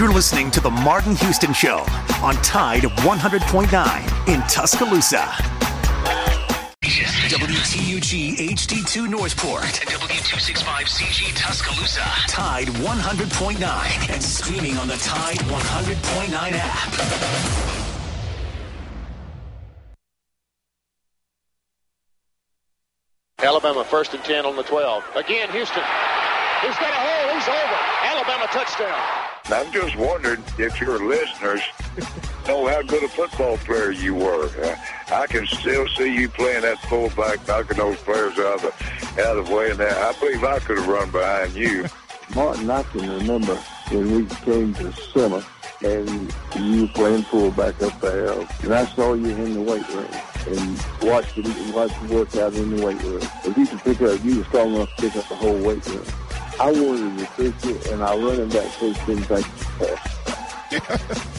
You're listening to The Martin Houston Show on Tide 100.9 in Tuscaloosa. WTUG HD2 Northport and W265CG Tuscaloosa. Tide 100.9 and streaming on the Tide 100.9 app. Alabama first and 10 on the 12. Again, Houston. He's got a hole. He's over. Alabama touchdown. I'm just wondering if your listeners know how good a football player you were. Uh, I can still see you playing that fullback, knocking those players out of the, out of the way. And that, I believe I could have run behind you. Martin, I can remember when we came to summer and you playing fullback up there, and I saw you in the weight room and watched the, watched the workout in the weight room. If you could pick up, you were strong enough to pick up the whole weight room. I wanted to fix it, and our running back coach didn't think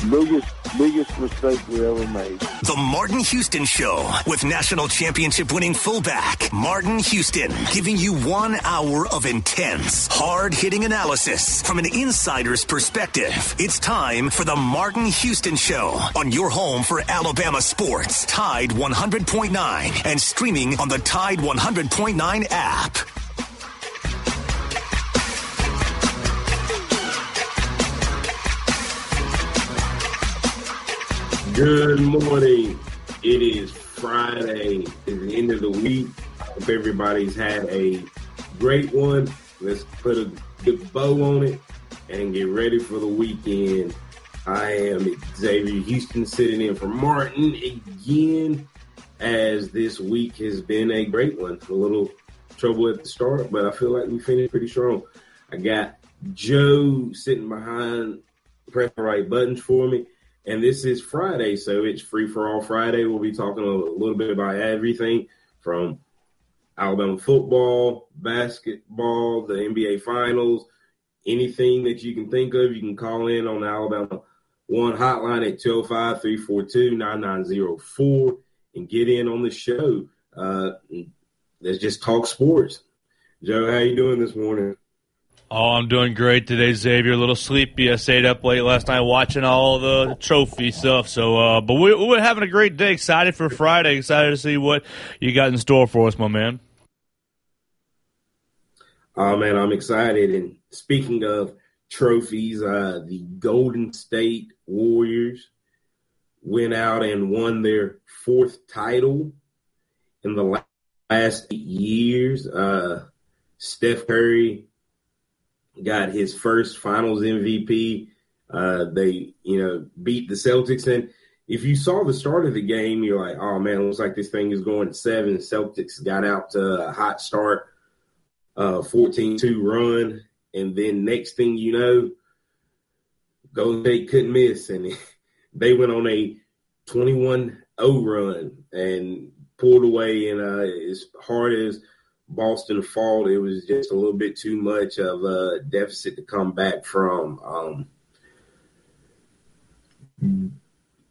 biggest biggest mistake we ever made. The Martin Houston Show with national championship winning fullback Martin Houston, giving you one hour of intense, hard hitting analysis from an insider's perspective. It's time for the Martin Houston Show on your home for Alabama sports, Tide 100.9, and streaming on the Tide 100.9 app. Good morning. It is Friday. It's the end of the week. Hope everybody's had a great one. Let's put a good bow on it and get ready for the weekend. I am Xavier Houston sitting in for Martin again, as this week has been a great one. A little trouble at the start, but I feel like we finished pretty strong. I got Joe sitting behind pressing the right buttons for me. And this is Friday, so it's free for all Friday. We'll be talking a little bit about everything from Alabama football, basketball, the NBA finals, anything that you can think of. You can call in on the Alabama One hotline at 205 342 9904 and get in on the show. Uh, let's just talk sports. Joe, how you doing this morning? Oh, I'm doing great today, Xavier. A little sleepy. I stayed up late last night watching all the trophy stuff. So, uh, but we, we're having a great day. Excited for Friday. Excited to see what you got in store for us, my man. Oh man, I'm excited. And speaking of trophies, uh, the Golden State Warriors went out and won their fourth title in the last eight years. Uh, Steph Curry got his first Finals MVP. Uh, they, you know, beat the Celtics. And if you saw the start of the game, you're like, oh man, looks like this thing is going to seven. Celtics got out to a hot start, uh, 14-2 run, and then next thing you know, Golden State couldn't miss, and they went on a 21-0 run and pulled away. And uh, as hard as Boston fought, it was just a little bit too much of a deficit to come back from. Um,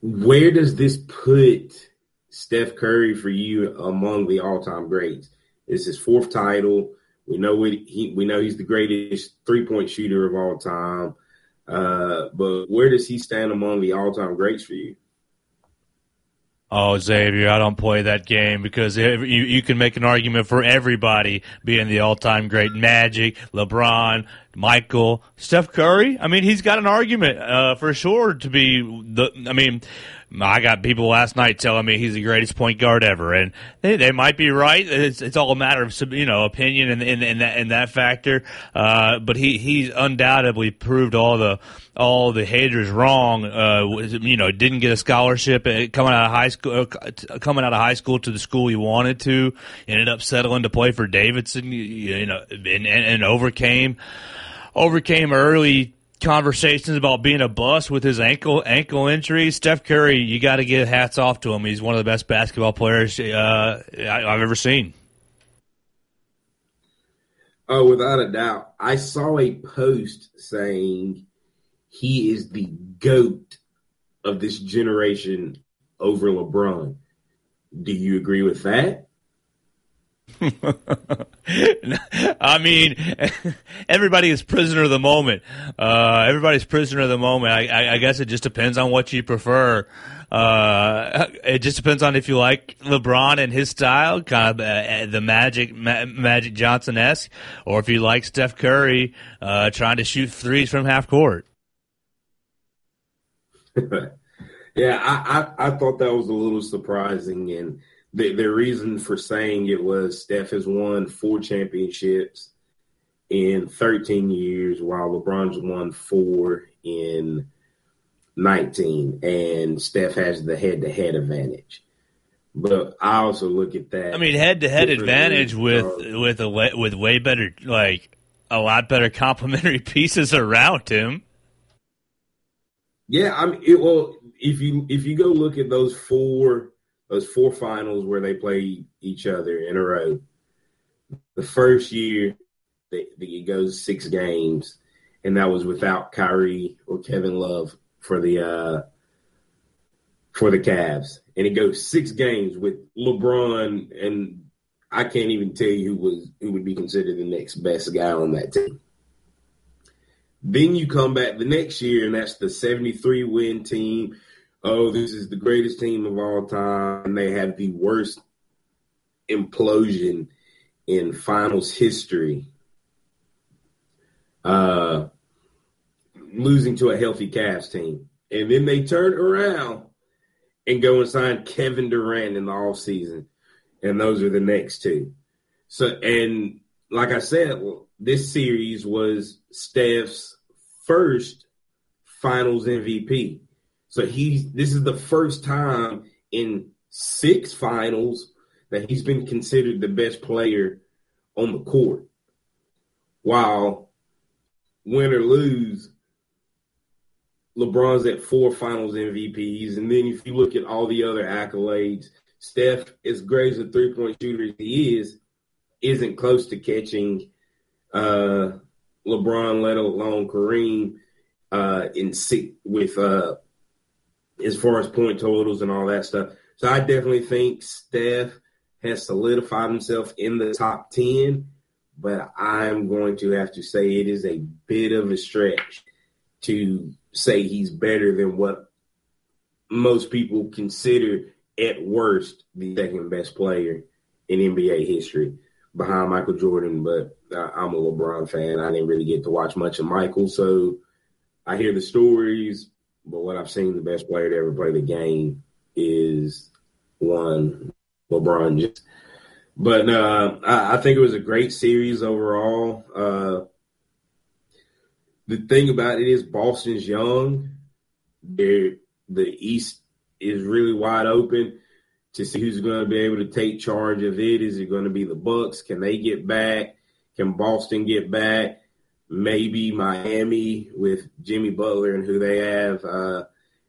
where does this put Steph Curry for you among the all-time greats? It's his fourth title. We know we, he, we know he's the greatest three-point shooter of all time. Uh, but where does he stand among the all-time greats for you? Oh, Xavier, I don't play that game because you, you can make an argument for everybody being the all-time great. Magic, LeBron, Michael, Steph Curry. I mean, he's got an argument uh, for sure to be the. I mean, I got people last night telling me he's the greatest point guard ever, and they, they might be right. It's, it's all a matter of you know opinion and in, in, that in that factor. Uh, but he he's undoubtedly proved all the all the haters wrong. Uh, you know, didn't get a scholarship uh, coming out of high school, uh, coming out of high school to the school he wanted to. Ended up settling to play for Davidson. You know, and, and, and overcame overcame early conversations about being a bust with his ankle ankle injury. Steph Curry, you got to give hats off to him. He's one of the best basketball players uh, I've ever seen. Oh, without a doubt. I saw a post saying he is the goat of this generation over LeBron. Do you agree with that? I mean, everybody is prisoner of the moment. Uh, everybody's prisoner of the moment. I, I, I, guess it just depends on what you prefer. Uh, it just depends on if you like LeBron and his style, kind of uh, the Magic Ma- Magic Johnson esque, or if you like Steph Curry uh, trying to shoot threes from half court. yeah, I, I, I thought that was a little surprising and the, the reason for saying it was Steph has won four championships in 13 years, while LeBron's won four in 19, and Steph has the head to head advantage. But I also look at that. I mean, head to head advantage with uh, with a way, with way better like a lot better complementary pieces around him. Yeah, I mean, it, well, if you if you go look at those four those four finals where they play each other in a row. The first year, it goes six games, and that was without Kyrie or Kevin Love for the uh, for the Cavs, and it goes six games with LeBron, and I can't even tell you who was who would be considered the next best guy on that team. Then you come back the next year, and that's the 73 win team oh, this is the greatest team of all time. And they have the worst implosion in finals history. Uh, losing to a healthy Cavs team. And then they turn around and go and sign Kevin Durant in the off season. And those are the next two. So, and like I said, this series was Steph's first finals MVP. So he's this is the first time in six finals that he's been considered the best player on the court. While win or lose, LeBron's at four finals MVPs. And then if you look at all the other accolades, Steph, as great as a three point shooter as he is, isn't close to catching uh, LeBron, let alone Kareem, uh, in six, with uh, as far as point totals and all that stuff. So I definitely think Steph has solidified himself in the top 10, but I'm going to have to say it is a bit of a stretch to say he's better than what most people consider at worst the second best player in NBA history behind Michael Jordan. But I'm a LeBron fan. I didn't really get to watch much of Michael, so I hear the stories. But what I've seen, the best player to ever play the game is one LeBron. Just, but uh, I, I, think it was a great series overall. Uh, the thing about it is Boston's young. They're, the East is really wide open to see who's going to be able to take charge of it. Is it going to be the Bucks? Can they get back? Can Boston get back? Maybe Miami with Jimmy Butler and who they have, uh,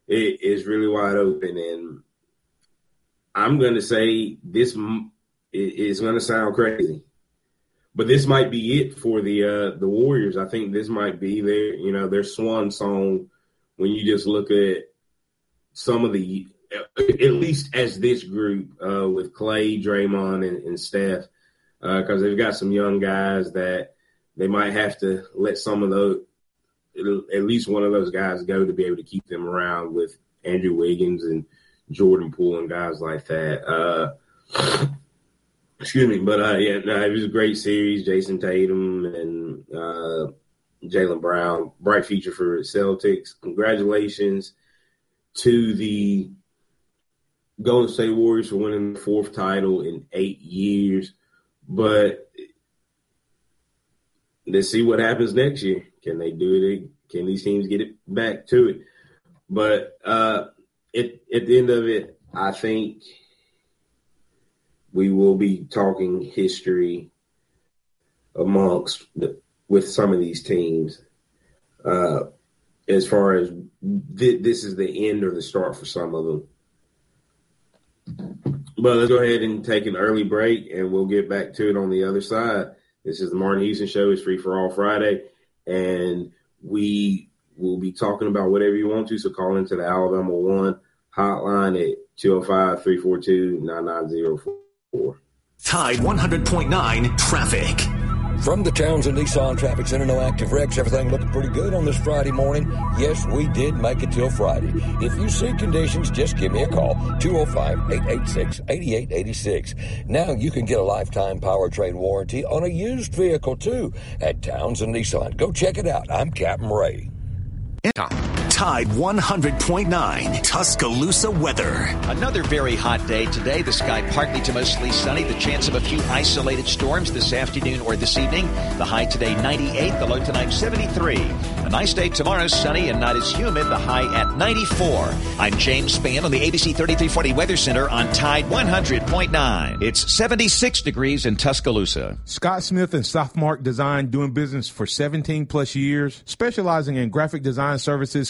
it is really wide open. And I'm going to say this is going to sound crazy, but this might be it for the uh, the Warriors. I think this might be their you know their swan song when you just look at some of the at least as this group uh, with Clay, Draymond, and, and Steph because uh, they've got some young guys that they might have to let some of those, at least one of those guys go to be able to keep them around with Andrew Wiggins and Jordan Poole and guys like that. Uh, excuse me, but uh, yeah, no, it was a great series. Jayson Tatum and uh, Jaylen Brown, bright future for Celtics. Congratulations to the Golden State Warriors for winning the fourth title in eight years. But let's see what happens next year. Can they do it? Can these teams get it back to it? But uh, at, at the end of it, I think we will be talking history amongst the, with some of these teams. Uh, as far as th- this is the end or the start for some of them. But let's go ahead and take an early break, and we'll get back to it on the other side. This is the Martin Houston Show. It's free for all Friday, and we will be talking about whatever you want to. So call into the Alabama One hotline at 205-342-9904. Tide 100.9 traffic. From the Townsend Nissan Traffic Center, no active wrecks. Everything looking pretty good on this Friday morning. Yes, we did make it till Friday. If you see conditions, just give me a call. 205-886-8886. Now you can get a lifetime powertrain warranty on a used vehicle too at Townsend Nissan. Go check it out. I'm Captain Ray. Tide 100.9 Tuscaloosa weather. Another very hot day today. The sky partly to mostly sunny. The chance of a few isolated storms this afternoon or this evening. The high today 98, the low tonight 73. A nice day tomorrow, sunny and not as humid. The high at 94. I'm James Spann on the ABC 3340 Weather Center on Tide 100.9. It's 76 degrees in Tuscaloosa. Scott Smith and Softmark Design doing business for 17 plus years, specializing in graphic design services,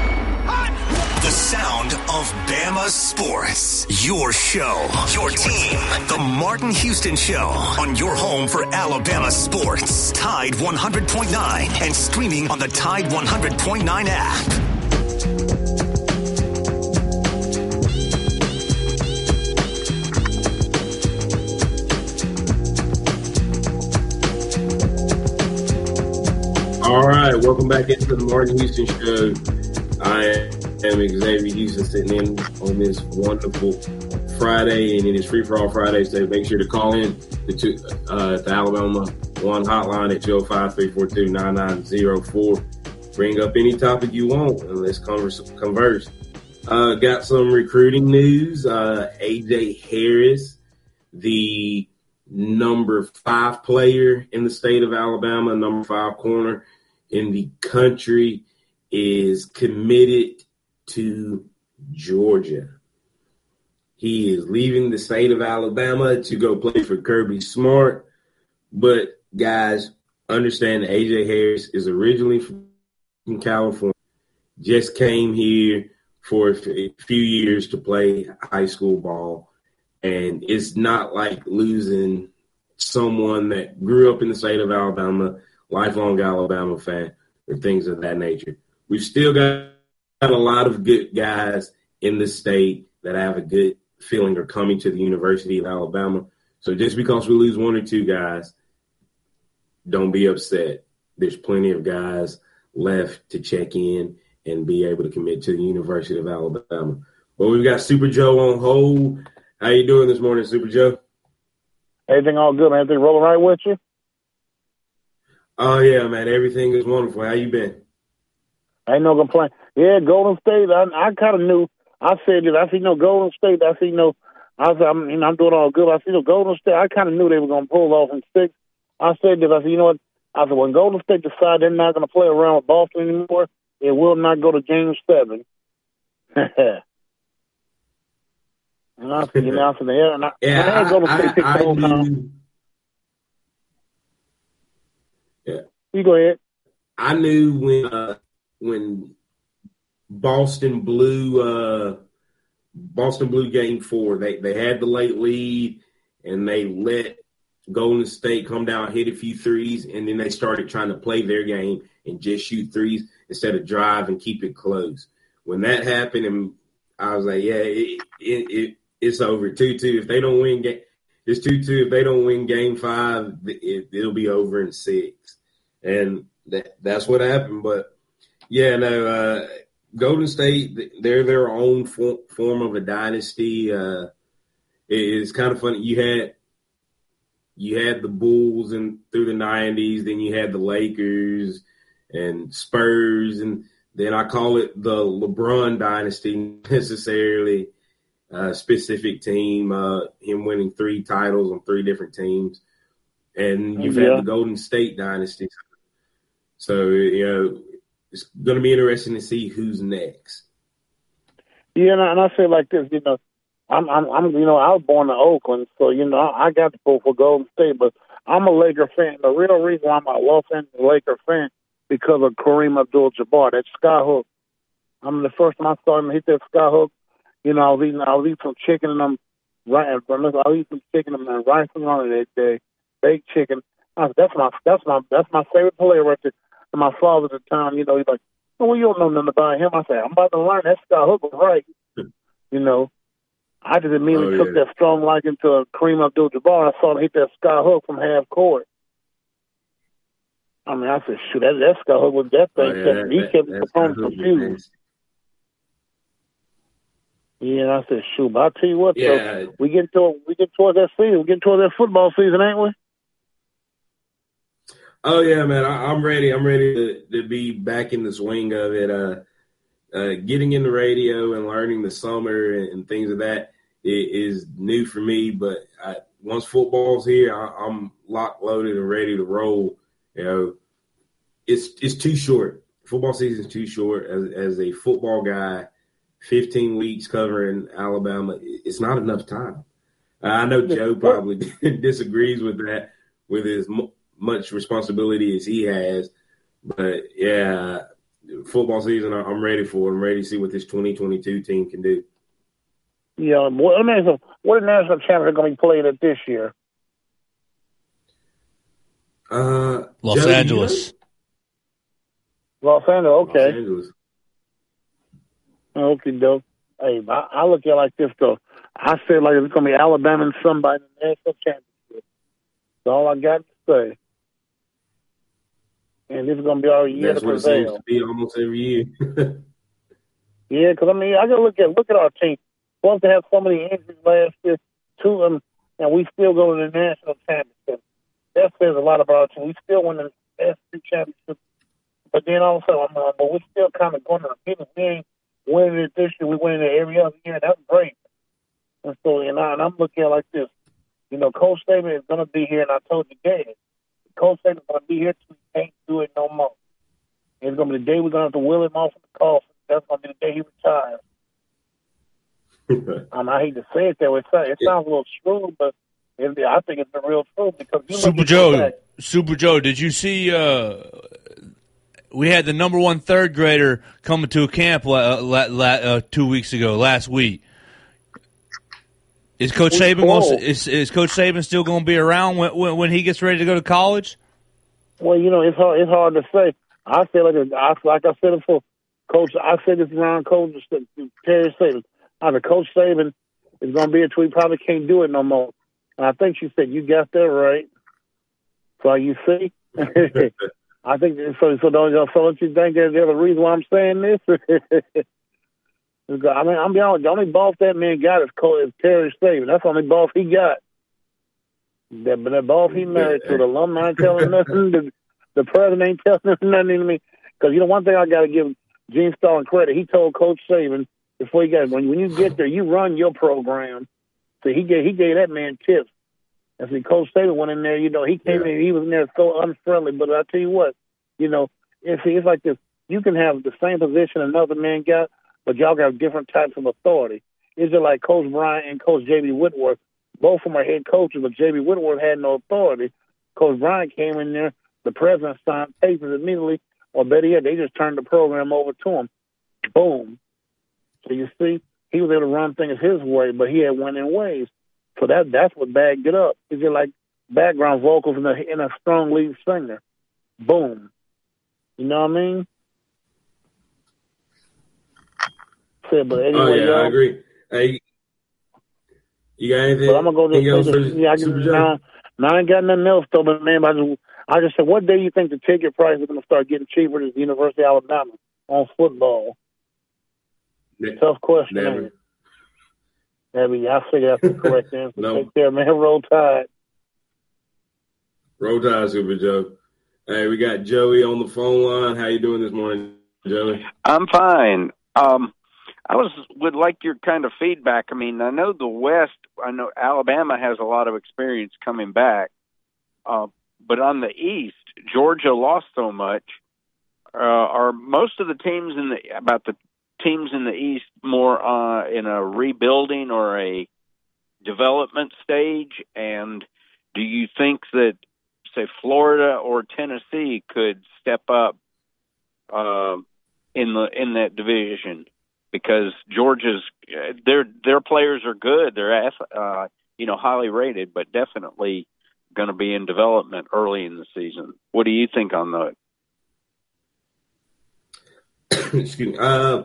The sound of Bama Sports. Your show, your team. The Martin Houston Show on your home for Alabama sports. Tide 100.9 and streaming on the Tide 100.9 app. All right, welcome back into the Martin Houston Show. I am Xavier Houston sitting in on this wonderful Friday, and it is free for all Fridays. So make sure to call in the, two, uh, the Alabama One hotline at 205 342 9904. Bring up any topic you want and let's converse. converse. Uh, got some recruiting news. Uh, AJ Harris, the number five player in the state of Alabama, number five corner in the country, is committed to Georgia. He is leaving the state of Alabama to go play for Kirby Smart. But guys, understand AJ Harris is originally from California, just came here for a few years to play high school ball. And it's not like losing someone that grew up in the state of Alabama, lifelong Alabama fan, or things of that nature. We've still got a lot of good guys in the state that I have a good feeling are coming to the University of Alabama. So just because we lose one or two guys, don't be upset. There's plenty of guys left to check in and be able to commit to the University of Alabama. But we've got Super Joe on hold. How you doing this morning, Super Joe? Everything all good, man. Everything rolling right with you? Oh yeah, man. Everything is wonderful. How you been? Ain't no complaint. Yeah, Golden State. I I kind of knew. I said that. I see no Golden State. I see no. I said, I'm, you know, I'm doing all good. I see no Golden State. I kind of knew they were going to pull off in six. I said that. I said, you know what? I said when Golden State decide they're not going to play around with Boston anymore, it will not go to Game Seven. and I said, you know, I said, yeah, and I, yeah, I, I, Golden State I, the whole knew, time. Yeah, You go ahead. I knew when uh, when Boston blew uh, Boston blew Game Four. They they had the late lead and they let Golden State come down, hit a few threes, and then they started trying to play their game and just shoot threes instead of drive and keep it close. When that happened, and I was like, yeah, it, it, it it's over two two. If they don't win game, it's two two. If they don't win Game Five, it, it'll be over in six, and that that's what happened. But yeah, no, uh, Golden State, they're their own form, form of a dynasty. Uh, it's kind of funny. You had you had the Bulls and through the '90s, then you had the Lakers and Spurs, and then I call it the LeBron dynasty necessarily. Uh, specific team, uh, him winning three titles on three different teams, and you've Yeah. had the Golden State dynasty. So you know it's going to be interesting to see who's next. Yeah, and I, and I say like this, you know, I'm, I'm, I'm, you know, I was born in Oakland, so you know, I, I got to pull for Golden State, but I'm a Laker fan. The real reason why I'm a Los Angeles Laker fan because of Kareem Abdul-Jabbar, that sky hook. I mean, the first time I saw him hit that sky hook, you know, I was eating, I was eating some chicken and I'm right. I was eating some chicken and rice and on it that day, baked chicken. I that's my, that's my, that's my favorite player right there. And my father at the time, you know, he's like, "Oh, well, you don't know nothing about him." I said, "I'm about to learn that sky hook was right." you know, I just immediately Oh, took yeah. that strong liking to Kareem Abdul-Jabbar. I saw him hit that sky hook from half court. I mean, I said, shoot, that, that sky hook was that Oh, thing. yeah, kept, that- he kept the opponent sky hook was confused. Yeah, and I said, shoot, but I tell you what, though, we get to we get towards that season, we get towards that football season, ain't we? Oh yeah, man, I, I'm ready. I'm ready to, to be back in the swing of it. Uh, uh, getting in the radio and learning the summer and, and things of that i- is new for me. But I, once football's here, I, I'm locked, loaded, and ready to roll. You know, it's it's too short. Football season's too short. As as a football guy, 15 weeks covering Alabama, it's not enough time. I know Joe probably disagrees with that, with mu- much responsibility as he has. But yeah, football season, I- I'm ready for. it. I'm ready to see what this 2022 team can do. Yeah, what, I mean, so what national champions are going to be playing at this year? Uh, Los Joe, do you Angeles. Los Angeles, know? okay. Los Angeles. Okay, dope. Hey, I, I look at it like this though. I feel like it's gonna be Alabama and somebody in the national championship. That's all I got to say. And this is gonna be our year That's to what it seems prevail. to be almost every year. Yeah, because I mean, I gotta look at look at our team. Once they have so many injuries last year, two of them, and we still go to the national championship. That says a lot about our team. We still win the SC championship, but then also, I'm uh, but we're still kind of going to the business. We ain't winning it this year. We winning it every other year. That's great. And so, and, I, and I'm looking at it like this. You know, Coach Saban is going to be here, and I told you, Dad, Coach Saban is going to be here till he can't do it no more. It's going to be the day we're going to have to wheel him off of the coffin. That's going to be the day he retires. Um, I hate to say it that way. It sounds, it sounds a little shrewd, but it, I think it's the real truth because you Super Joe, that- Super Joe, did you see? Uh, we had the number one third grader coming to a camp la, la, la, uh, two weeks ago, last week. Is Coach Saban? Paul? Is, is Coach Saban still going to be around when, when when he gets ready to go to college? Well, you know, it's hard. It's hard to say. I feel like I like I said before, Coach. I said this around Coach Terry Saban. I said Coach Saban is going to be a tweet. Probably can't do it no more. And I think she said you got that right. So you see, I think so. So don't so don't you think there's the other reason why I'm saying this? I mean, I'm be honest. The only boss that man got is, is Terry Saban. That's the only boss he got. That, but the boss he married to, the alumni ain't telling nothing. The, the president ain't telling nothing to me. Because you know, one thing I got to give Gene Stallings credit. He told Coach Saban before he got when when you get there, you run your program. So he gave he gave that man tips. And see, Coach Saban went in there. You know, he came in. He was in there so unfriendly. But I tell you what, you know, it's it's like this. You can have the same position another man got, but y'all got different types of authority. It's just like Coach Bryant and Coach J.B. Whitworth. Both of them are head coaches, but J.B. Whitworth had no authority. Coach Bryant came in there. The president signed papers immediately, or better yet, they just turned the program over to him. Boom. So you see, he was able to run things his way, but he had winning ways. So that that's what bagged it up. It's just like background vocals in a in a strong lead singer. Boom. You know what I mean? So, but anyway, oh yeah, y'all, I agree. Hey, you got anything? But I'm gonna go anything else to for yeah, I Super just, Joe? now, now I ain't got nothing else though. But man, I just I just said, what day you think the ticket price is gonna start getting cheaper to the University of Alabama on football? Ne- Tough question. Never. Man. I mean, I figure that's the correct answer. No. Take care, man. Roll Tide. Roll Tide, Super Joe. Hey, we got Joey on the phone line. How you doing this morning, Joey? I'm fine. Um, I was would like your kind of feedback. I mean, I know the West. I know Alabama has a lot of experience coming back, uh, but on the East, Georgia lost so much. Uh, are most of the teams in the about the teams in the East more uh, in a rebuilding or a development stage? And do you think that, say, Florida or Tennessee could step up uh, in the in that division? Because Georgia's their their players are good, they're uh, you know highly rated, but definitely going to be in development early in the season. What do you think on that? Excuse me. Uh,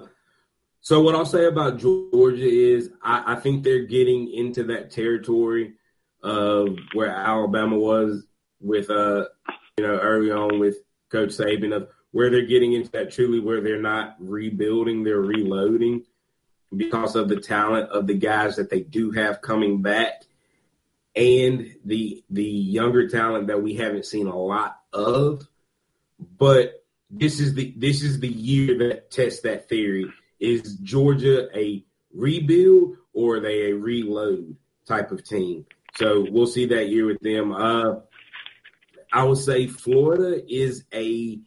so what I'll say about Georgia is I, I, think they're getting into that territory of where Alabama was with uh you know early on with Coach Saban of where they're getting into that truly where they're not rebuilding, they're reloading because of the talent of the guys that they do have coming back and the the younger talent that we haven't seen a lot of. But this is the this is the year that tests that theory is Georgia a rebuild or are they a reload type of team? So we'll see that year with them. Uh, I would say Florida is a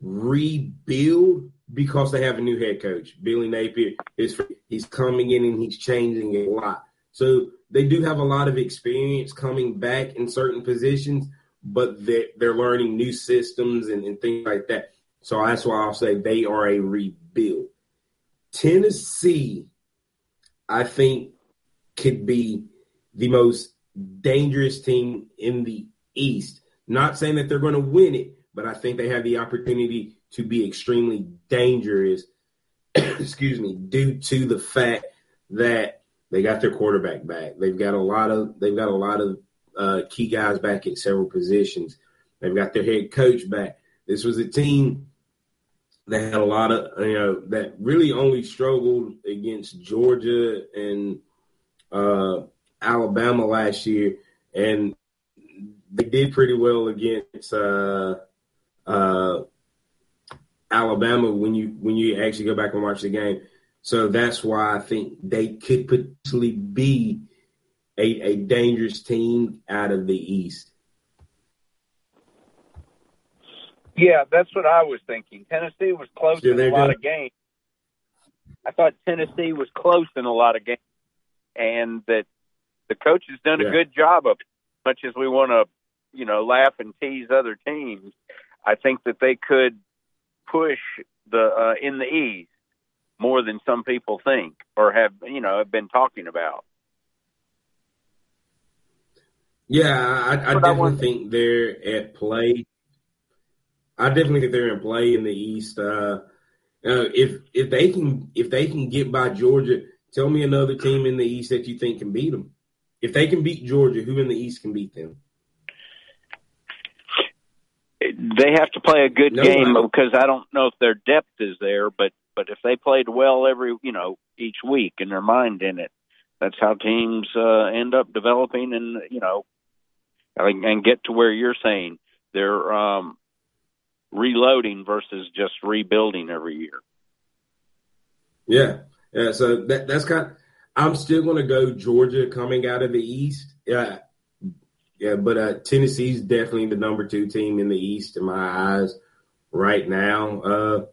rebuild because they have a new head coach. Billy Napier is he's coming in and he's changing a lot. So they do have a lot of experience coming back in certain positions, but they're, they're learning new systems and, and things like that. So that's why I'll say they are a rebuild. Tennessee, I think, could be the most dangerous team in the East. Not saying that they're going to win it, but I think they have the opportunity to be extremely dangerous, excuse me, due to the fact that they got their quarterback back. They've got a lot of they've got a lot of uh, key guys back at several positions. They've got their head coach back. This was a team that had a lot of you know that really only struggled against Georgia and uh, Alabama last year, and they did pretty well against uh, uh, Alabama when you when you actually go back and watch the game. So that's why I think they could potentially be a, a dangerous team out of the East. Yeah, that's what I was thinking. Tennessee was close in a lot of games. I thought Tennessee was close in a lot of games, and that the coach has done yeah. a good job of. It. Much as we want to, you know, laugh and tease other teams, I think that they could push the uh, in the East more than some people think or have, you know, have been talking about. Yeah, I, I definitely I think they're at play I definitely think they're in play in the East. Uh, uh, if if they can if they can get by Georgia, tell me another team in the East that you think can beat them. If they can beat Georgia, who in the East can beat them? They have to play a good no, game because I don't know if their depth is there, but but if they played well every you know each week and their mind in it, that's how teams uh, end up developing and you know and, and get to where you're saying they're um, reloading versus just rebuilding every year. Yeah, yeah. So that that's kind. Of, I'm still going to go Georgia coming out of the East. Yeah, yeah. But uh, Tennessee's definitely the number two team in the East in my eyes right now. Uh,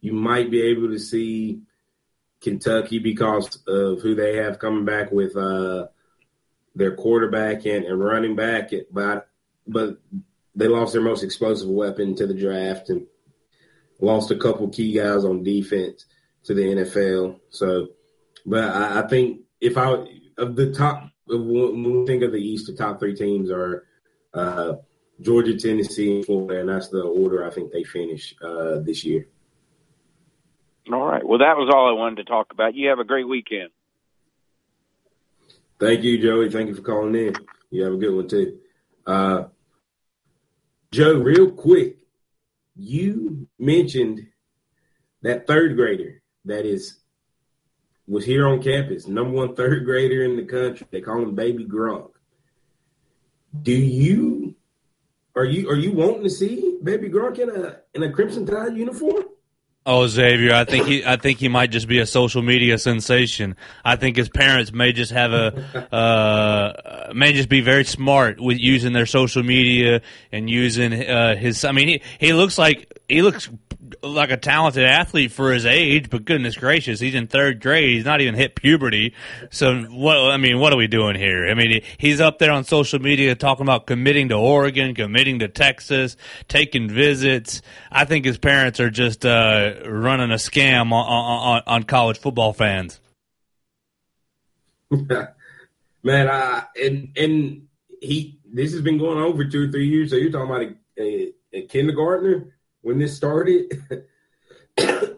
you might be able to see Kentucky because of who they have coming back with uh, their quarterback and, and running back. But but they lost their most explosive weapon to the draft and lost a couple key guys on defense to the NFL. So, but I, I think if I of the top, when we think of the East, the top three teams are uh, Georgia, Tennessee, and Florida, and that's the order I think they finish uh, this year. All right. Well, that was all I wanted to talk about. You have a great weekend. Thank you, Joey. Thank you for calling in. You have a good one too. Uh, Joe, real quick, you mentioned that third grader that is was here on campus, number one third grader in the country. They call him Baby Gronk. Do you are you are you wanting to see Baby Gronk in a in a Crimson Tide uniform? Oh, Xavier, I think he, I think he might just be a social media sensation. I think his parents may just have a, uh, may just be very smart with using their social media and using uh, his. I mean, he he looks like he looks like a talented athlete for his age, but goodness gracious, he's in third grade. He's not even hit puberty. So what? I mean, what are we doing here? I mean, he's up there on social media talking about committing to Oregon, committing to Texas, taking visits. I think his parents are just uh, running a scam on, on, on college football fans. Man, I, and and he this has been going on for two or three years. So you're talking about a, a, a kindergartner when this started.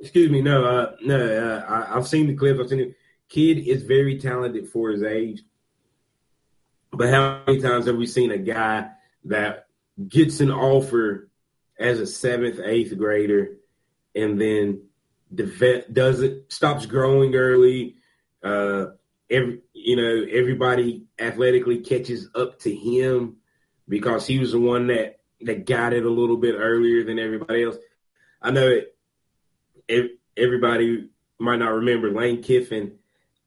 Excuse me. No, uh, no. Uh, I, have seen the clips. I've seen it. Kid is very talented for his age. But how many times have we seen a guy that gets an offer as a seventh, eighth grader, and then does it stops growing early? Uh, every you know everybody athletically catches up to him because he was the one that that got it a little bit earlier than everybody else. I know it, everybody might not remember Lane Kiffin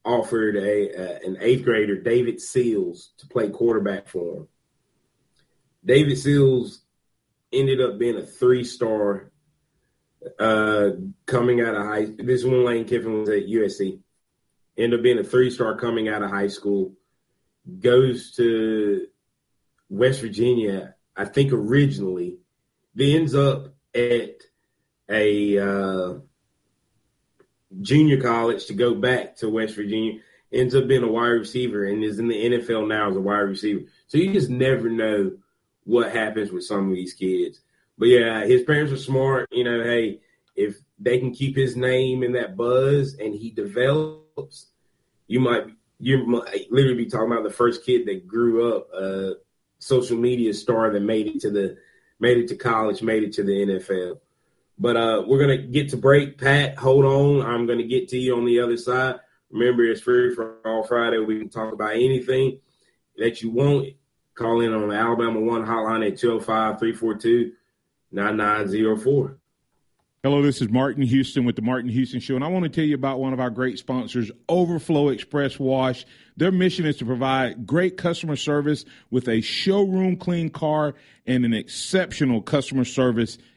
offered a, an eighth grader David Sills to play quarterback for him. David Sills ended up being a three star uh, coming out of high. This is when Lane Kiffin was at USC. Ended up being a three star coming out of high school. Goes to West Virginia I think originally, then ends up at a uh, junior college to go back to West Virginia, ends up being a wide receiver and is in the NFL now as a wide receiver. So you just never know what happens with some of these kids. But yeah, his parents are smart. You know, hey, if they can keep his name in that buzz and he develops, you might you might literally be talking about the first kid that grew up uh, social media star that made it to the made it to college, made it to the NFL. But uh, we're gonna get to break. Pat, hold on. I'm gonna get to you on the other side. Remember, it's free for all Friday. We can talk about anything that you want. Call in on the Alabama One hotline at 205 342 9904. Hello, this is Martin Houston with the Martin Houston Show, and I want to tell you about one of our great sponsors, Overflow Express Wash. Their mission is to provide great customer service with a showroom clean car and an exceptional customer service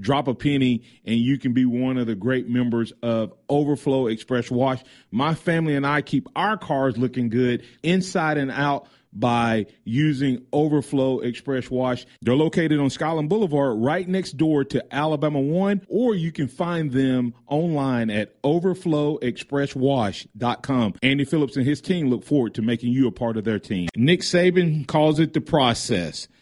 drop a penny, and you can be one of the great members of Overflow Express Wash. My family and I keep our cars looking good inside and out by using Overflow Express Wash. They're located on Skyland Boulevard right next door to Alabama One, or you can find them online at overflowexpresswash.com. Andy Phillips and his team look forward to making you a part of their team. Nick Saban calls it the process.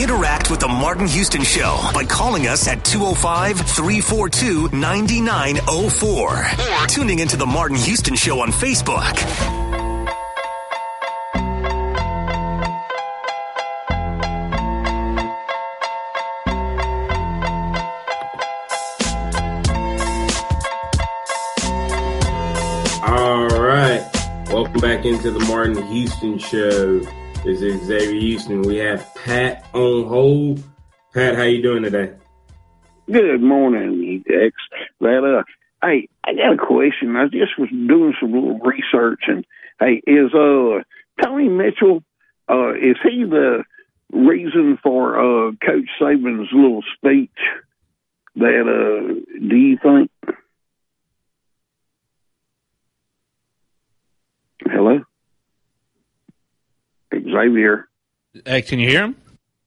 Interact with the Martin Houston Show by calling us at 205 342 9904 or tuning into the Martin Houston Show on Facebook. Back into the Martin Houston Show. This is Xavier Houston. We have Pat on hold. Pat, how you doing today? Good morning, Dex. Well, uh, hey, I got a question. I just was doing some little research, and hey, is uh Tony Mitchell uh, is he the reason for uh, Coach Saban's little speech? That uh, do you think? Hello, Xavier. Hey, can you hear him?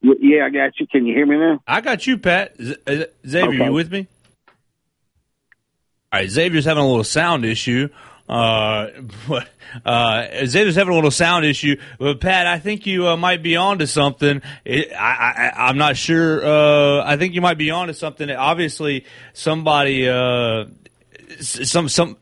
Yeah, I got you. Can you hear me now? I got you, Pat. Z- uh, Xavier, Okay. you with me? All right, Xavier's having a little sound issue. Uh, but, uh, Xavier's having a little sound issue. But Pat, I think you uh, might be onto something. It, I, I, I'm not sure. Uh, I think you might be onto something. Obviously, somebody, uh, some, some.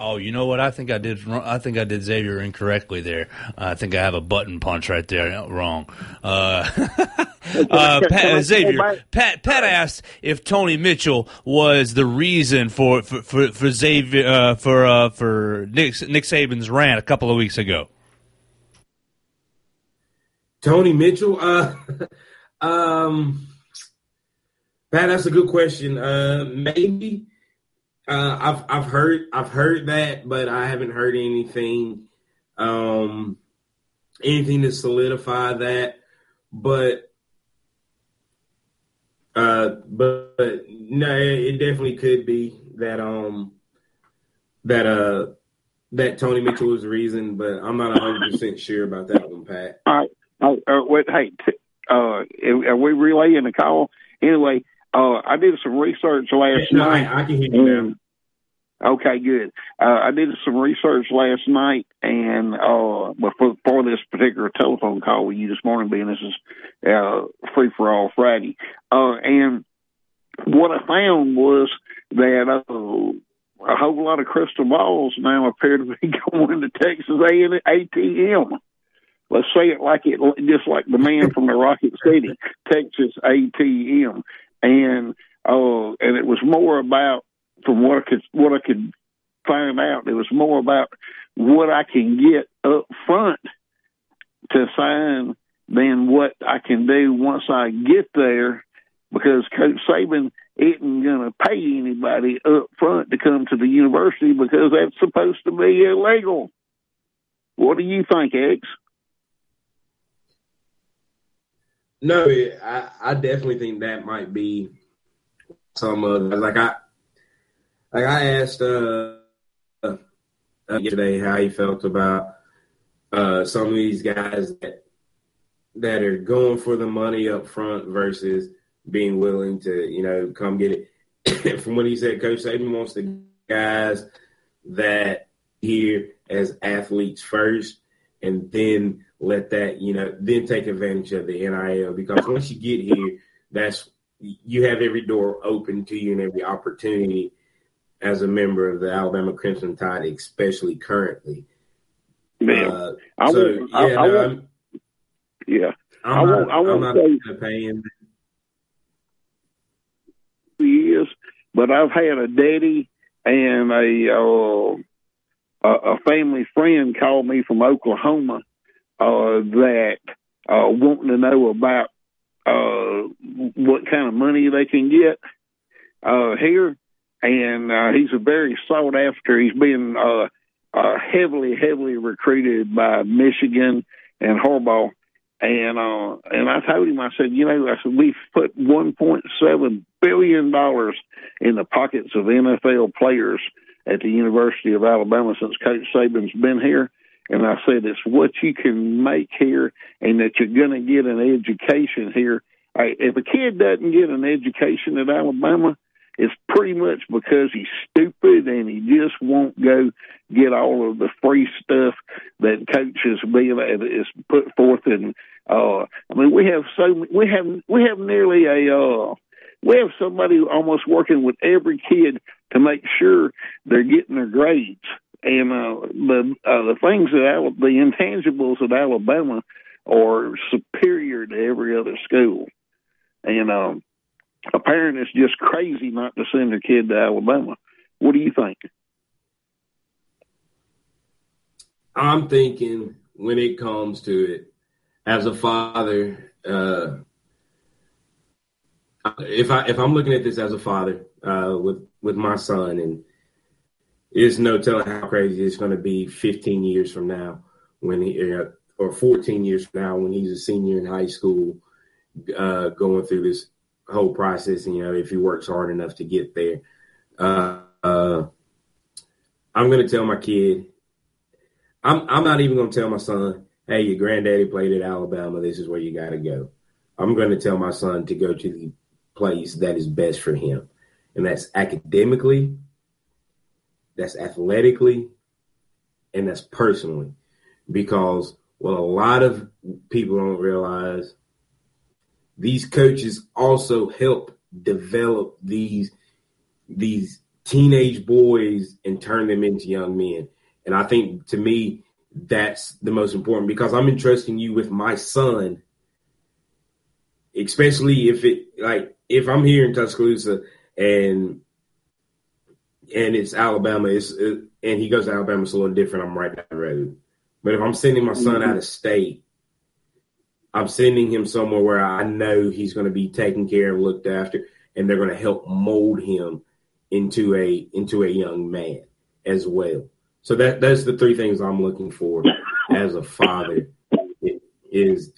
Oh, you know what? I think I did. I think I did Xavier incorrectly there. I think I have a button punch right there. Wrong. Uh, uh, Pat, Xavier, Pat, Pat asked if Tony Mitchell was the reason for for for, for Xavier uh, for uh, for Nick Nick Saban's rant a couple of weeks ago. Tony Mitchell. Uh, um, Pat, that's a good question. Uh, maybe. Uh, I've I've heard I've heard that, but I haven't heard anything, um, anything to solidify that. But, uh, but, but no, it, it definitely could be that um that uh that Tony Mitchell was the reason, but I'm not 100 percent sure about that one, Pat. All right. Uh, wait, hey, t- uh, are we relaying the call? Anyway, uh, I did some research last No, night. I, I can hear you now. Okay, good. Uh, I did some research last night, and uh, before, for this particular telephone call with you this morning, being this is uh, free for all Friday, uh, and what I found was that uh, a whole lot of crystal balls now appear to be going to Texas A ATM. Let's say it like it, just like the man from the Rocket City, Texas ATM, and uh, and it was more about from what I could what I could find out. It was more about what I can get up front to sign than what I can do once I get there, because Coach Saban isn't going to pay anybody up front to come to the university because that's supposed to be illegal. What do you think, X? No, it- I, I definitely think that might be some of like I like I asked uh, uh yesterday how he felt about uh some of these guys that that are going for the money up front versus being willing to you know come get it. From what he said, Coach Saban wants the guys that here as athletes first, and then let that you know then take advantage of the NIL because once you get here, that's you have every door open to you and every opportunity as a member of the Alabama Crimson Tide, especially currently. Man, Uh, I so won't- yeah, I no, won't- I'm, Yeah. I'm I won't- I I'm won't not say- paying. years, but I've had a daddy and a uh, a a family friend call me from Oklahoma uh, that uh, wanting to know about uh, what kind of money they can get uh, here, and uh, he's a very sought after. He's been uh, uh, heavily, heavily recruited by Michigan and Harbaugh. And uh, and I told him, I said, you know, I said we've put one point seven billion dollars in the pockets of NFL players at the University of Alabama since Coach Saban's been here. And I said, it's what you can make here, and that you're going to get an education here. I, if a kid doesn't get an education at Alabama, it's pretty much because he's stupid and he just won't go get all of the free stuff that coaches be is put forth in. Uh, I mean, we have so we have we have nearly a uh, we have somebody almost working with every kid to make sure they're getting their grades. And uh, the uh, the things that Al- the intangibles at Alabama are superior to every other school. And um, a parent is just crazy not to send their kid to Alabama. What do you think? I'm thinking when it comes to it, as a father, uh, if I if I'm looking at this as a father uh, with with my son, and there's no telling how crazy it's going to be 15 years from now when he uh, or 14 years from now when he's a senior in high school, uh, going through this whole process. You know, if he works hard enough to get there, uh, uh, I'm going to tell my kid. I'm I'm not even going to tell my son, "Hey, your granddaddy played at Alabama. This is where you got to go." I'm going to tell my son to go to the place that is best for him, and that's academically, that's athletically, and that's personally, because what a lot of people don't realize, these coaches also help develop these these teenage boys and turn them into young men. And I think to me, that's the most important because I'm entrusting you with my son, especially if it like if I'm here in Tuscaloosa and and it's Alabama, it's it, and he goes to Alabama, it's a little different. I'm right down the road. But if I'm sending my son out of mm-hmm. state, I'm sending him somewhere where I know he's going to be taken care of, looked after, and they're going to help mold him into a into a young man as well. So that that's the three things I'm looking for as a father is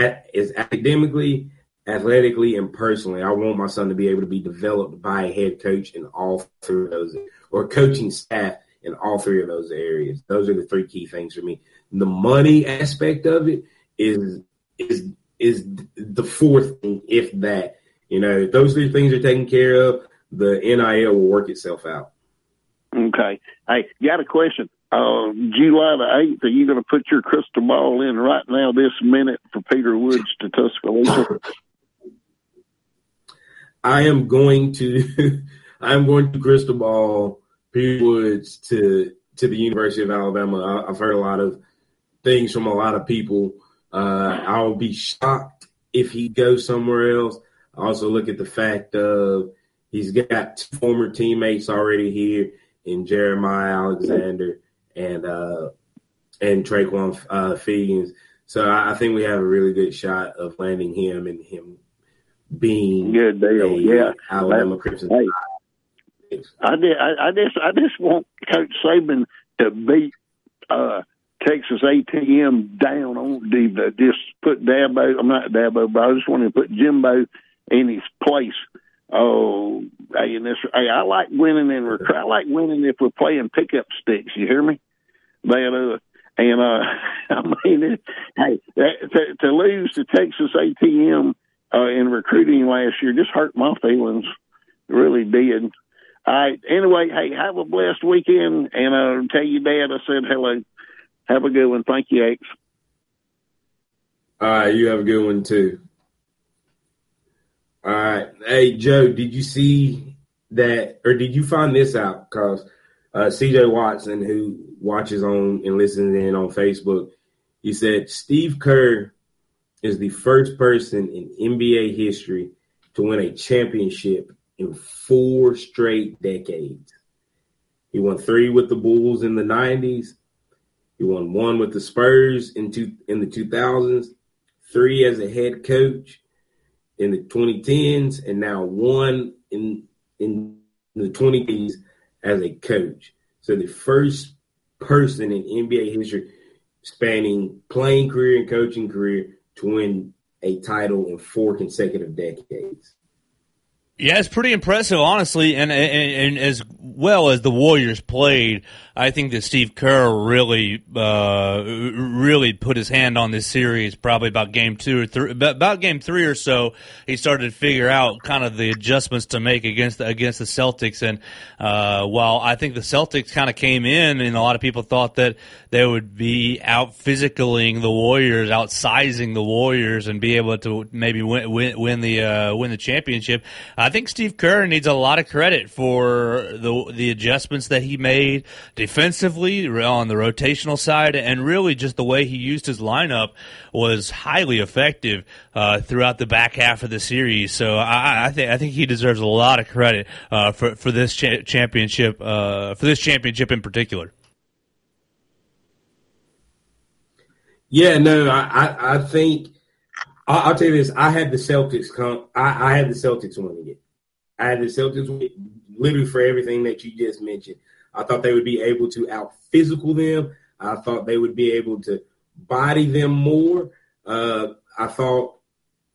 is academically, athletically, and personally. I want my son to be able to be developed by a head coach in all three of those or coaching staff in all three of those areas. Those are the three key things for me. The money aspect of it is is is the fourth thing, if that. You know, those three things are taken care of, the NIL will work itself out. Okay. Hey, got a question. Uh, July the 8th, are you going to put your crystal ball in right now, this minute, for Peter Woods to Tuscaloosa? I am going to, I'm going to crystal ball Peter Woods to to the University of Alabama. I, have heard a lot of things from a lot of people. Uh, I'll be shocked if he goes somewhere else. I also look at the fact of He's got former teammates already here in Jeremiah Alexander and uh, and Traquan uh, Fegans. So I, I, think we have a really good shot of landing him and him being good deal. yeah, Alabama Crimson. Hey, I did. I, I just I just want Coach Saban to beat uh, Texas A&M down on the just put Dabo. I'm not Dabo, but I just want to put Jimbo in his place Oh, hey, and this, hey, I like winning in recruit. I like winning if we're playing pickup sticks. You hear me? That, uh, and uh, I mean, it, hey, that, to, to lose to Texas A&M uh, in recruiting last year just hurt my feelings. Really did. All right. Anyway, hey, have a blessed weekend, and uh, tell your dad I said hello. Have a good one. Thank you, X. All right, you have a good one too. All right. Hey, Joe, did you see that, or did you find this out? Because uh, CJ Watson, who watches on and listens in on Facebook, he said Steve Kerr is the first person in NBA history to win a championship in four straight decades. He won three with the Bulls in the 90s. He won one with the Spurs in two, in the 2000s, three as a head coach, in the 2010s and now one in in the 20s as a coach. So the first person in NBA history spanning playing career and coaching career to win a title in four consecutive decades. Yeah, it's pretty impressive, honestly, and, and, and as well as the Warriors played, I think that Steve Kerr really, uh, really put his hand on this series. Probably about game two or three, about game three or so, he started to figure out kind of the adjustments to make against against the Celtics. And uh, while I think the Celtics kind of came in, and a lot of people thought that they would be out physicaling the Warriors, outsizing the Warriors, and be able to maybe win win, win the uh, win the championship. I think Steve Kerr needs a lot of credit for the the adjustments that he made defensively on the rotational side, and really just the way he used his lineup was highly effective uh, throughout the back half of the series. So I, I think I think he deserves a lot of credit uh, for for this cha- championship uh, for this championship in particular. Yeah, no, I, I, I think I'll, I'll, tell you this. I had the Celtics come. I, I had the Celtics winning it. I had the Celtics win, literally for everything that you just mentioned. I thought they would be able to out physical them. I thought they would be able to body them more. Uh, I thought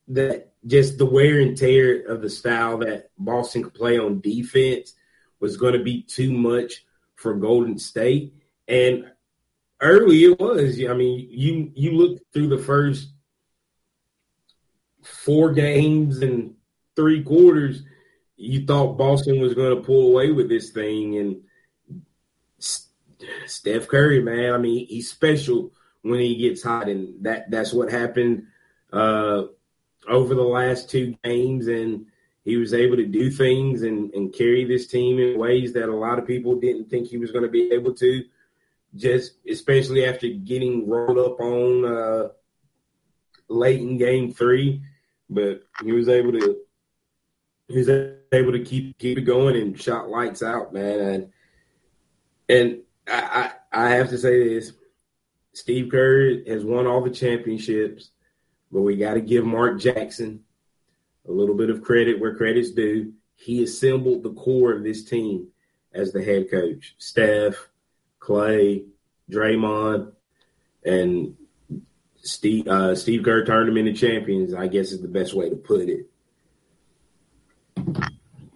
that just the wear and tear of the style that Boston could play on defense was going to be too much for Golden State. And early it was. I mean, you you look through the first four games and three quarters, you thought Boston was going to pull away with this thing, and Steph Curry, man, I mean, he's special when he gets hot, and that that's what happened uh, over the last two games, and he was able to do things and, and carry this team in ways that a lot of people didn't think he was going to be able to. Just especially after getting rolled up on uh, late in Game Three, but he was able to he was able to keep keep it going and shot lights out, man. And and I, I, I have to say this: Steve Kerr has won all the championships, but we got to give Mark Jackson a little bit of credit where credit's due. He assembled the core of this team as the head coach. Steph, Klay, Draymond, and Steve uh, Steve Kerr turned them into champions. I guess is the best way to put it.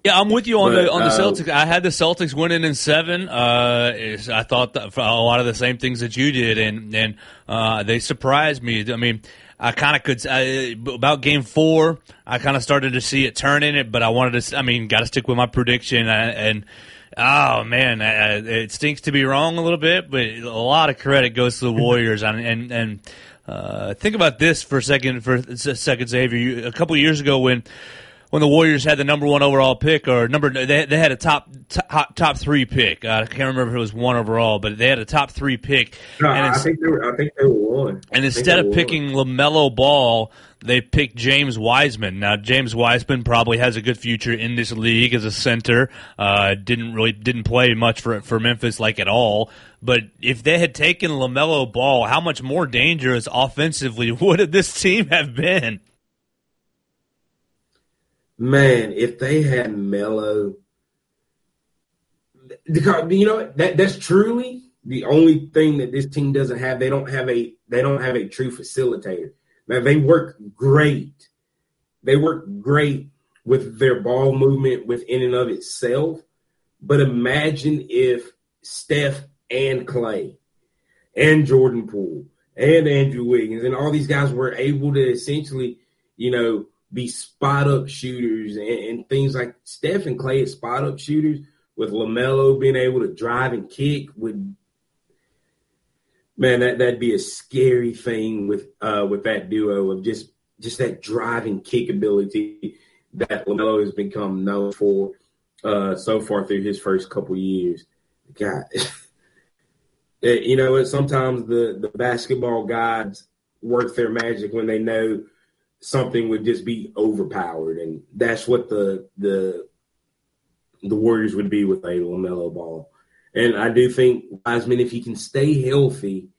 Yeah, I'm with you on But, the on the uh, Celtics. I had the Celtics winning in seven. Uh, is- I thought a lot of the same things that you did, and and uh, they surprised me. I mean, I kind of could I, about Game Four. I kind of started to see it turn in it, but I wanted to. I mean, got to stick with my prediction, I, and oh man, I, it stinks to be wrong a little bit, but a lot of credit goes to the Warriors, and and and. Uh, think about this for a second. For a second, Xavier. You, a couple years ago, when when the Warriors had the number one overall pick, or number they, they had a top top, top three pick. Uh, I can't remember if it was one overall, but they had a top three pick. No, and I think they were. I think they were one. and instead of picking LaMelo Ball, they picked James Wiseman. Now James Wiseman probably has a good future in this league as a center. Uh, didn't really didn't play much for for Memphis like at all. But if they had taken LaMelo Ball, how much more dangerous offensively would this team have been? Man, if they had Melo, because you know that that's truly the only thing that this team doesn't have. They don't have a they don't have a true facilitator. Now they work great. They work great with their ball movement within and of itself. But imagine if Steph and Klay and Jordan Poole and Andrew Wiggins and all these guys were able to essentially, you know, be spot up shooters and, and things like Steph and Klay as spot up shooters with LaMelo being able to drive and kick would man, that that'd be a scary thing with uh with that duo of just just that driving kick ability that LaMelo has become known for uh so far through his first couple years. God, Eh, you know, sometimes the the basketball gods work their magic when they know something would just be overpowered, and that's what the the the Warriors would be with a LaMelo Ball. And I do think Wiseman, if he can stay healthy,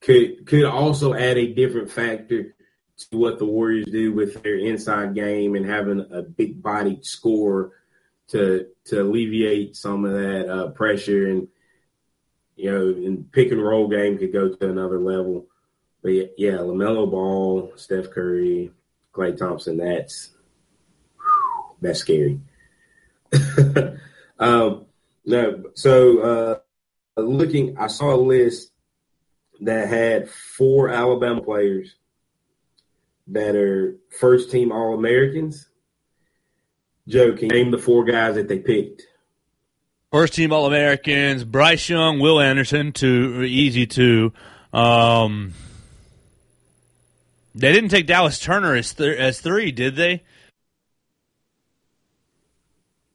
could could also add a different factor to what the Warriors do with their inside game and having a big bodied scorer to to alleviate some of that uh, pressure and you know, and pick and roll game could go to another level. But yeah, yeah LaMelo Ball, Steph Curry, Klay Thompson, that's that's scary. um, no, so uh, looking, I saw a list that had four Alabama players that are first team All Americans. Joe, can name the four guys that they picked? First team All Americans: Bryce Young, Will Anderson, two easy two. Um, they didn't take Dallas Turner as th- as three, did they?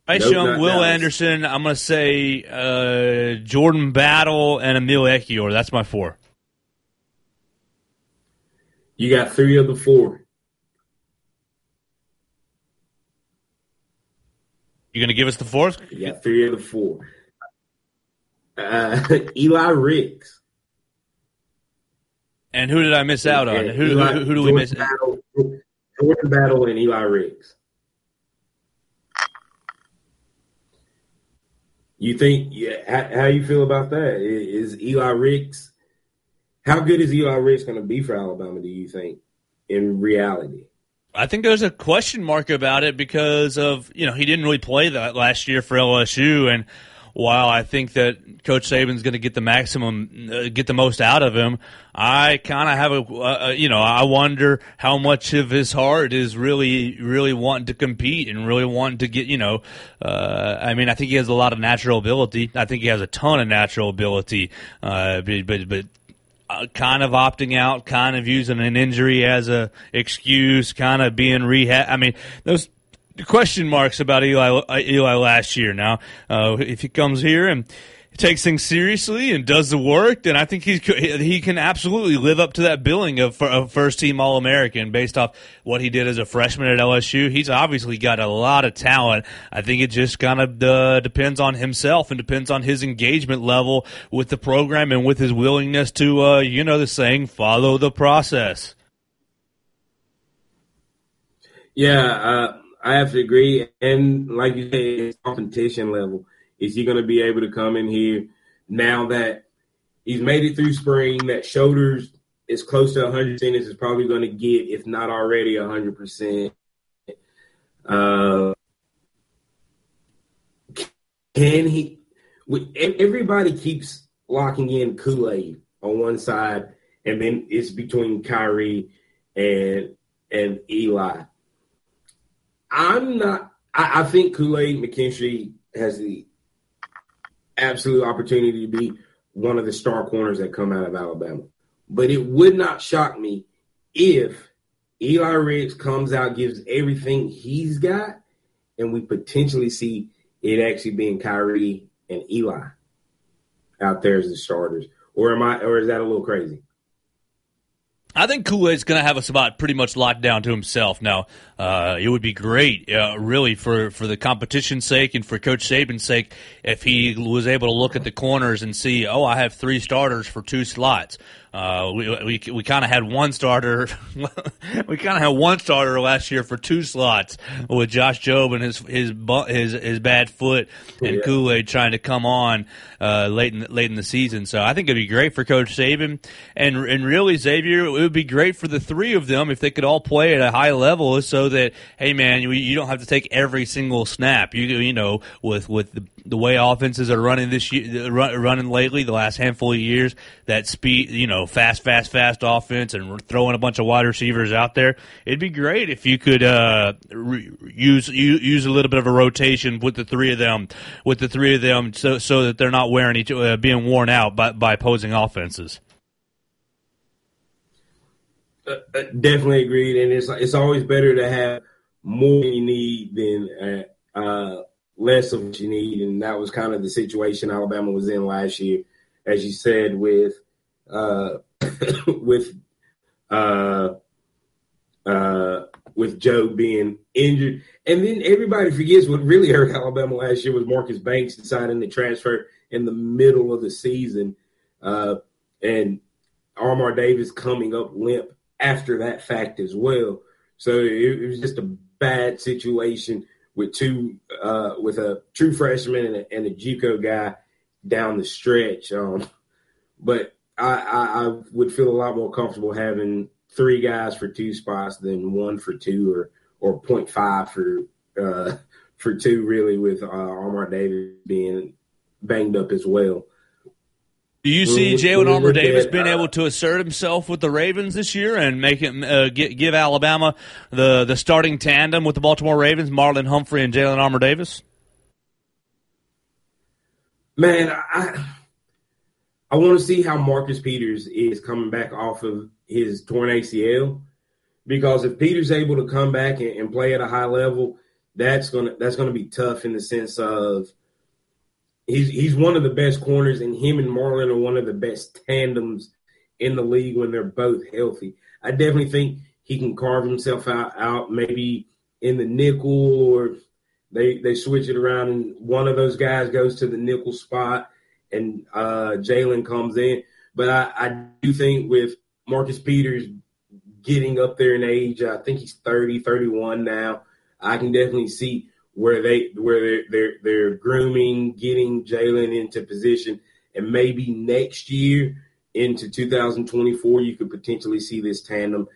Bryce Nope, Young, Will Dallas. Anderson. I'm gonna say uh, Jordan Battle and Emil Ekiyor. That's my four. You got three of the four. You gonna give us the fourth? You got three of the four. Uh, Eli Ricks. And who did I miss out on? Who, Eli- who, who do we miss? Battle, Jordan Battle and Eli Ricks. You think? Yeah, how, how you feel about that? Is Eli Ricks How good is Eli Ricks going to be for Alabama? Do you think, in reality? I think there's a question mark about it because of you know he didn't really play that last year for LSU, and while I think that Coach Saban's going to get the maximum, uh, get the most out of him, I kind of have a, uh, you know, I wonder how much of his heart is really, really wanting to compete and really wanting to get, you know, uh, I mean, I think he has a lot of natural ability. I think he has a ton of natural ability, uh, but, but, but uh, kind of opting out, kind of using an injury as a excuse, kind of being rehab. I mean, those question marks about Eli uh, Eli last year. Now, uh, if he comes here and takes things seriously and does the work, then I think he's he can absolutely live up to that billing of, of first team All American based off what he did as a freshman at LSU. He's obviously got a lot of talent. I think it just kind of uh, depends on himself and depends on his engagement level with the program and with his willingness to, uh, you know, the saying, follow the process. Yeah, uh, I have to agree. And like you say, competition level. Is he going to be able to come in here now that he's made it through spring? That shoulders is close to 100 percent. Is probably going to get, if not already, 100 percent. Uh, can he? Everybody keeps locking in Kool Aid on one side, and then it's between Khyree and and Eli. I'm not. I, I think Kool Aid McKinstry has the absolute opportunity to be one of the star corners that come out of Alabama. But it would not shock me if Eli Ricks comes out, gives everything he's got, and we potentially see it actually being Khyree and Eli out there as the starters. Or am I? Or is that a little crazy? I think Kool Aid's going to have a spot pretty much locked down to himself. Now, uh, it would be great, uh, really, for, for the competition's sake and for Coach Saban's sake, if he was able to look at the corners and see, oh, I have three starters for two slots. Uh, we we, we kind of had one starter. we kind of had one starter last year for two slots with Josh Jobe and his his his his bad foot and yeah. Kool Aid trying to come on uh, late in late in the season. So I think it'd be great for Coach Saban and and really Xavier. It would be great for the three of them if they could all play at a high level, so that hey man, you, you don't have to take every single snap. You you know with with the the way offenses are running this year, running lately, the last handful of years, that speed, you know, fast, fast, fast offense, and throwing a bunch of wide receivers out there. It'd be great if you could uh, re- use use a little bit of a rotation with the three of them, with the three of them, so so that they're not wearing each uh, being worn out by by opposing offenses. Uh, uh definitely agreed, and it's it's always better to have more you need than uh, uh less of what you need, and that was kind of the situation Alabama was in last year, as you said, with uh, with uh, uh, with Joe being injured, and then everybody forgets what really hurt Alabama last year was Marcus Banks deciding to transfer in the middle of the season, uh, and Armour Davis coming up limp after that fact as well. So it, it was just a bad situation with two uh, with a true freshman and a, and a JUCO guy down the stretch. Um, but I, I, I, would feel a lot more comfortable having three guys for two spots than one for two or or 0.5 for uh, for two. Really, with uh, Armour Davis being banged up as well. Do you see Jalyn Armour Davis being able to assert himself with the Ravens this year and make it uh, give Alabama the the starting tandem with the Baltimore Ravens, Marlon Humphrey and Jalyn Armour Davis? Man, I I want to see how Marcus Peters is coming back off of his torn ACL because if Peters able to come back and, and play at a high level, that's gonna that's gonna be tough in the sense of he's he's one of the best corners, and him and Marlon are one of the best tandems in the league when they're both healthy. I definitely think he can carve himself out, out maybe in the nickel or they they switch it around and one of those guys goes to the nickel spot and uh, Jalyn comes in. But I, I do think with Marcus Peters getting up there in age, I think he's 30, 31 now. I can definitely see where they where they're they're, they're grooming, getting Jalyn into position, and maybe next year into 2024, you could potentially see this tandem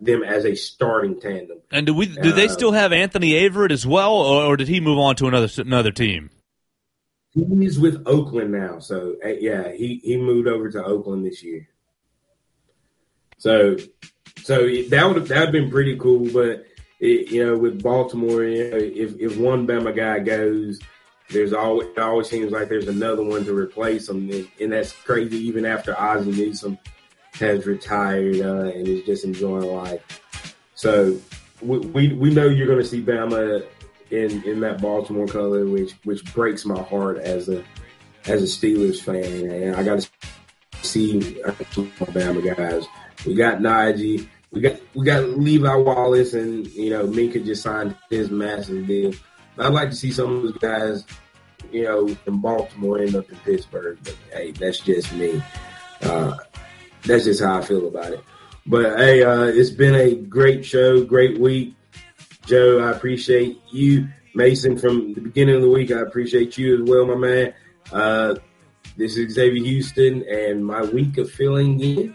them as a starting tandem. And do we do they Uh, still have Anthony Averett as well, or, or did he move on to another another team? He's with Oakland now, so uh, yeah, he he moved over to Oakland this year. So, so that would that would been pretty cool. But it, you know, with Baltimore, you know, if if one Bama guy goes, there's always it always seems like there's another one to replace him, and, and that's crazy. Even after Ozzie Newsome has retired uh, and is just enjoying life, so we we, we know you're going to see Bama in in that Baltimore color, which which breaks my heart as a as a Steelers fan, and I got to see uh, my Bama guys. We got Najee, we got we got Levi Wallace, and you know Minkah just signed his massive deal. I'd like to see some of those guys, you know, in Baltimore end up in Pittsburgh. But hey, that's just me. Uh, that's just how I feel about it. But hey, uh, it's been a great show, great week. Joe, I appreciate you. Mason, from the beginning of the week, I appreciate you as well, my man. Uh, this is Xavier Houston, and my week of filling in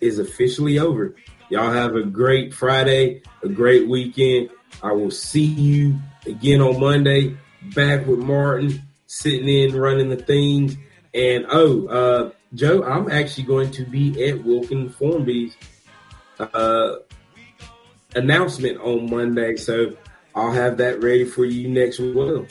is officially over. Y'all have a great Friday, a great weekend. I will see you again on Monday, back with Martin, sitting in, running the things. And oh, uh, Joe, I'm actually going to be at Wilkin Formby's uh, announcement on Monday, so I'll have that ready for you next week.